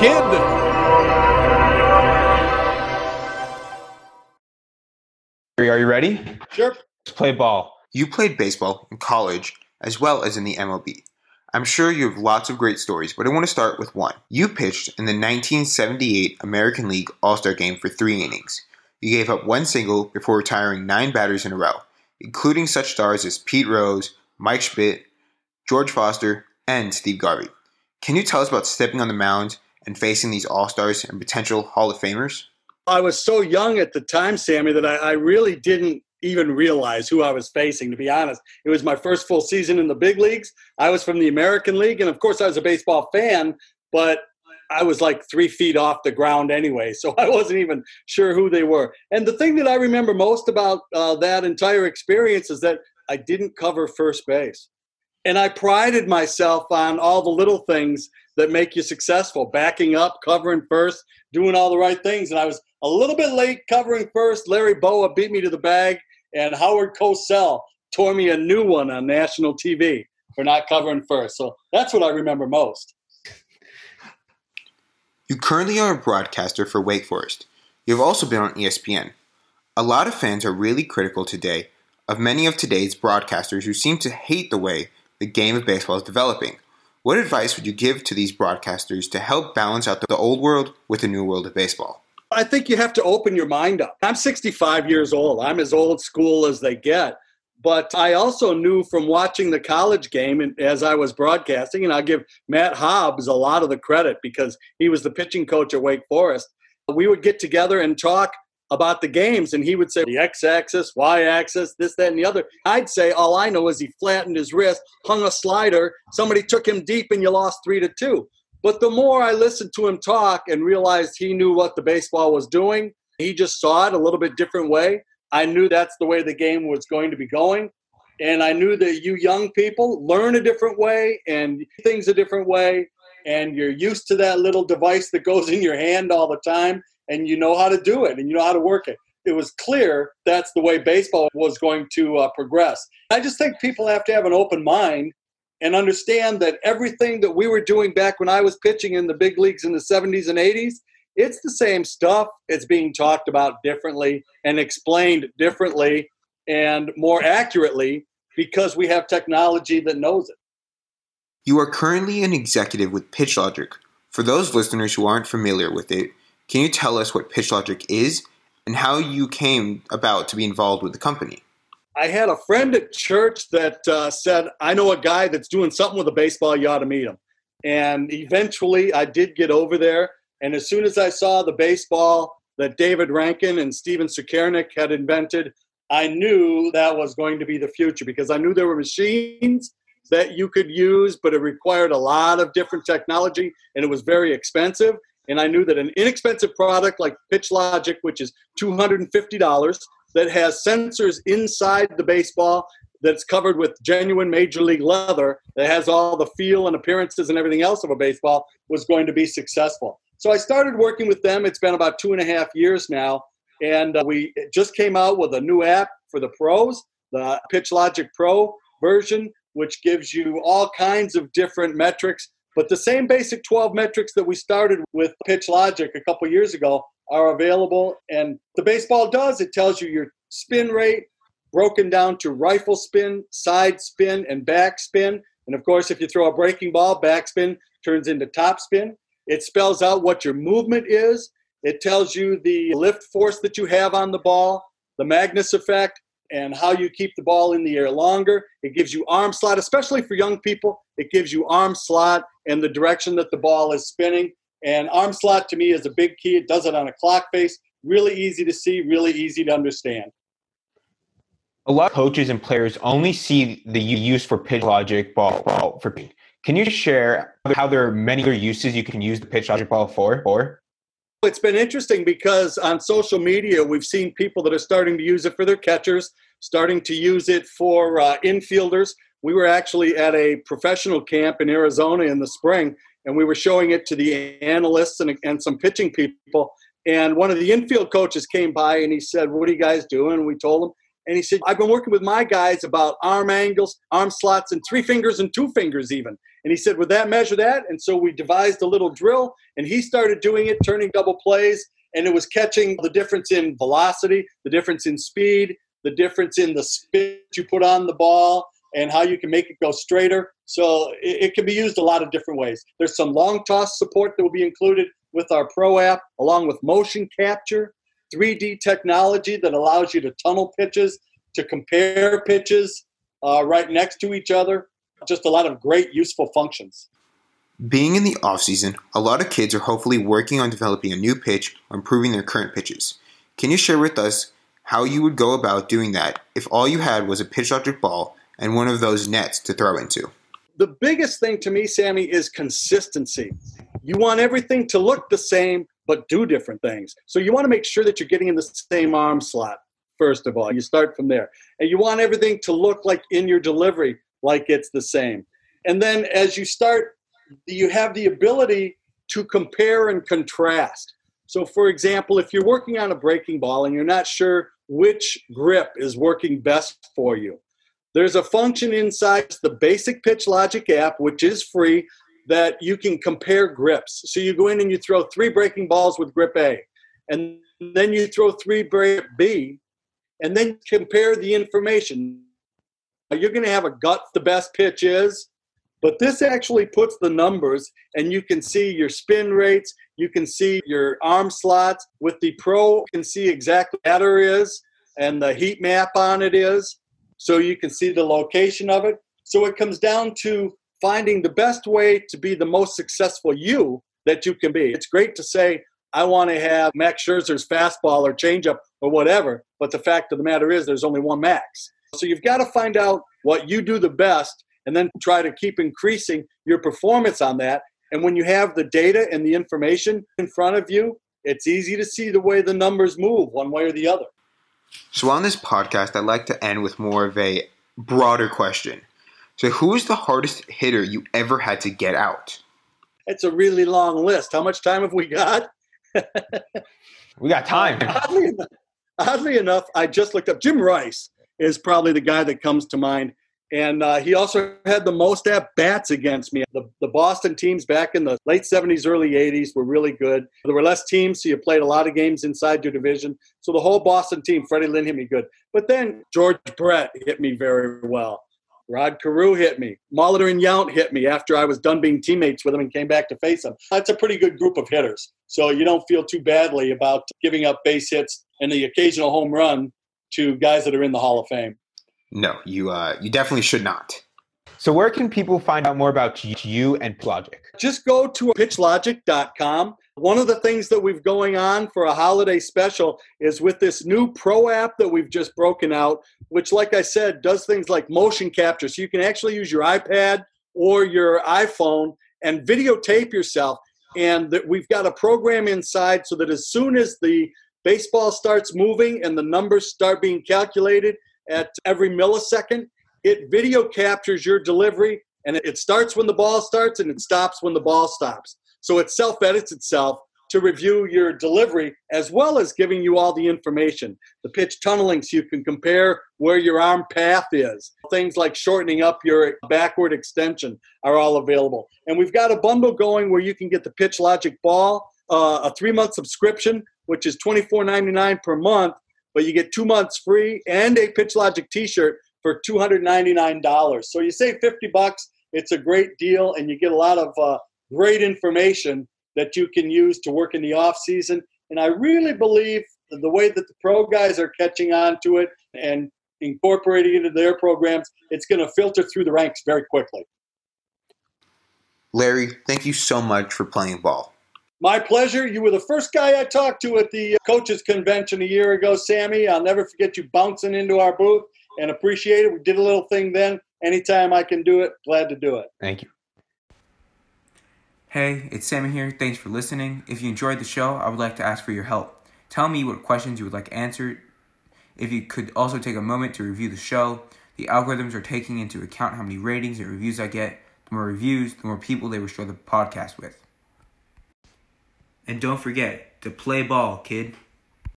kid. Are you ready? Sure. Let's play ball. You played baseball in college as well as in the MLB. I'm sure you have lots of great stories, but I want to start with one. You pitched in the 1978 American League All Star game for three innings. You gave up one single before retiring nine batters in a row, including such stars as Pete Rose, Mike Schmidt, George Foster, and Steve Garvey. Can you tell us about stepping on the mound and facing these All Stars and potential Hall of Famers? I was so young at the time, Sammy, that I, I, really didn't even realize who I was facing, to be honest. It was my first full season in the big leagues. I was from the American League, and of course, I was a baseball fan, but I was like three feet off the ground anyway, so I wasn't even sure who they were. And the thing that I remember most about uh, that entire experience is that I didn't cover first base. And I prided myself on all the little things that make you successful backing up, covering first, doing all the right things. And I was a little bit late covering first. Larry Bowa beat me to the bag, and Howard Cosell tore me a new one on national TV for not covering first. So that's what I remember most. You currently are a broadcaster for Wake Forest. You have also been on ESPN. A lot of fans are really critical today of many of today's broadcasters who seem to hate the way the game of baseball is developing. What advice would you give to these broadcasters to help balance out the old world with the new world of baseball? I think you have to open your mind up. I'm 65 years old. I'm as old school as they get. But I also knew from watching the college game and as I was broadcasting, and I'll give Matt Hobbs a lot of the credit because he was the pitching coach at Wake Forest. We would get together and talk about the games, and he would say the x axis, y axis, this, that, and the other. I'd say all I know is he flattened his wrist, hung a slider, somebody took him deep, and you lost three to two. But the more I listened to him talk and realized he knew what the baseball was doing, he just saw it a little bit different way. I knew that's the way the game was going to be going. And I knew that you young people learn a different way and things a different way. And you're used to that little device that goes in your hand all the time and you know how to do it and you know how to work it. It was clear that's the way baseball was going to uh, progress. I just think people have to have an open mind and understand that everything that we were doing back when I was pitching in the big leagues in the 70s and 80s, it's the same stuff. It's being talked about differently and explained differently and more accurately because we have technology that knows it. You are currently an executive with PitchLogic. For those listeners who aren't familiar with it, can you tell us what PitchLogic is and how you came about to be involved with the company? I had a friend at church that uh, said, I know a guy that's doing something with a baseball, you ought to meet him. And eventually I did get over there. And as soon as I saw the baseball that David Rankin and Steven Sukernik had invented, I knew that was going to be the future because I knew there were machines that you could use, but it required a lot of different technology and it was very expensive. And I knew that an inexpensive product like PitchLogic, which is $250, that has sensors inside the baseball that's covered with genuine major league leather that has all the feel and appearances and everything else of a baseball was going to be successful. So I started working with them. It's been about two and a half years now. And uh, we just came out with a new app for the pros, the PitchLogic Pro version, which gives you all kinds of different metrics but the same basic 12 metrics that we started with PitchLogic a couple years ago are available. And the baseball does, it tells you your spin rate broken down to rifle spin, side spin, and back spin. And of course, if you throw a breaking ball, backspin turns into top spin. It spells out what your movement is. It tells you the lift force that you have on the ball, the Magnus effect, and how you keep the ball in the air longer. It gives you arm slot, especially for young people. It gives you arm slot and the direction that the ball is spinning. And arm slot to me is a big key. It does it on a clock face. Really easy to see, really easy to understand. A lot of coaches and players only see the use for PitchLogic ball, ball for Can you share how there are many other uses you can use the PitchLogic ball for? for? It's been interesting because on social media, we've seen people that are starting to use it for their catchers, starting to use it for uh, infielders. We were actually at a professional camp in Arizona in the spring, and we were showing it to the analysts and, and some pitching people. And one of the infield coaches came by and he said, What are you guys doing? And we told him. And he said, I've been working with my guys about arm angles, arm slots, and three fingers and two fingers even. And he said, Would that measure that? And so we devised a little drill, and he started doing it, turning double plays, and it was catching the difference in velocity, the difference in speed, the difference in the spin you put on the ball, and how you can make it go straighter. So it, it can be used a lot of different ways. There's some long toss support that will be included with our Pro app, along with motion capture, 3D technology that allows you to tunnel pitches, to compare pitches uh, right next to each other. Just a lot of great, useful functions. Being in the offseason, a lot of kids are hopefully working on developing a new pitch or improving their current pitches. Can you share with us how you would go about doing that if all you had was a pitch logic ball and one of those nets to throw into? The biggest thing to me, Sammy, is consistency. You want everything to look the same, but do different things. So you want to make sure that you're getting in the same arm slot, first of all. You start from there. And you want everything to look like in your delivery, like it's the same. And then as you start, you have the ability to compare and contrast. So, for example, if you're working on a breaking ball and you're not sure which grip is working best for you, there's a function inside the basic pitch logic app, which is free, that you can compare grips. So you go in and you throw three breaking balls with grip A, and then you throw three grip B, and then compare the information. You're going to have a gut the best pitch is, but this actually puts the numbers, and you can see your spin rates, you can see your arm slots. With the Pro, you can see exactly what batter is, and the heat map on it is, so you can see the location of it. So it comes down to finding the best way to be the most successful you that you can be. It's great to say, I want to have Max Scherzer's fastball or changeup or whatever, but the fact of the matter is there's only one Max. So you've got to find out what you do the best and then try to keep increasing your performance on that. And when you have the data and the information in front of you, it's easy to see the way the numbers move one way or the other. So on this podcast, I'd like to end with more of a broader question. So, who is the hardest hitter you ever had to get out? It's a really long list. How much time have we got? we got time. Oddly enough, oddly enough, I just looked up Jim Rice is probably the guy that comes to mind. And uh, he also had the most at bats against me. The, the Boston teams back in the late 70s, early 80s were really good. There were less teams, so you played a lot of games inside your division. So the whole Boston team, Freddie Lynn hit me good. But then George Brett hit me very well. Rod Carew hit me. Molitor and Yount hit me after I was done being teammates with them and came back to face them. That's a pretty good group of hitters. So you don't feel too badly about giving up base hits and the occasional home run to guys that are in the Hall of Fame. No, you uh, you definitely should not. So where can people find out more about you and PitchLogic? Just go to pitchlogic.com. One of the things that we've going on for a holiday special is with this new Pro app that we've just broken out, which, like I said, does things like motion capture. So you can actually use your iPad or your iPhone and videotape yourself. And that we've got a program inside so that as soon as the baseball starts moving and the numbers start being calculated at every millisecond, it video captures your delivery and it starts when the ball starts and it stops when the ball stops. So it self edits itself to review your delivery as well as giving you all the information. The pitch tunneling so you can compare where your arm path is. Things like shortening up your backward extension are all available. And we've got a bundle going where you can get the Pitch Logic ball, uh, a three month subscription, which is $24.99 per month, but you get two months free and a Pitch Logic t shirt for $299. So you save 50 bucks. It's a great deal, and you get a lot of uh, great information that you can use to work in the off season. And I really believe the way that the pro guys are catching on to it and incorporating it into their programs, it's going to filter through the ranks very quickly. Larry, thank you so much for playing ball. My pleasure. You were the first guy I talked to at the uh, coaches convention a year ago, Sammy. I'll never forget you bouncing into our booth and appreciate it. We did a little thing then. Anytime I can do it, glad to do it. Thank you. Hey, it's Sammy here. Thanks for listening. If you enjoyed the show, I would like to ask for your help. Tell me what questions you would like answered. If you could also take a moment to review the show, the algorithms are taking into account how many ratings and reviews I get. The more reviews, the more people they will share the podcast with. And don't forget to play ball, kid.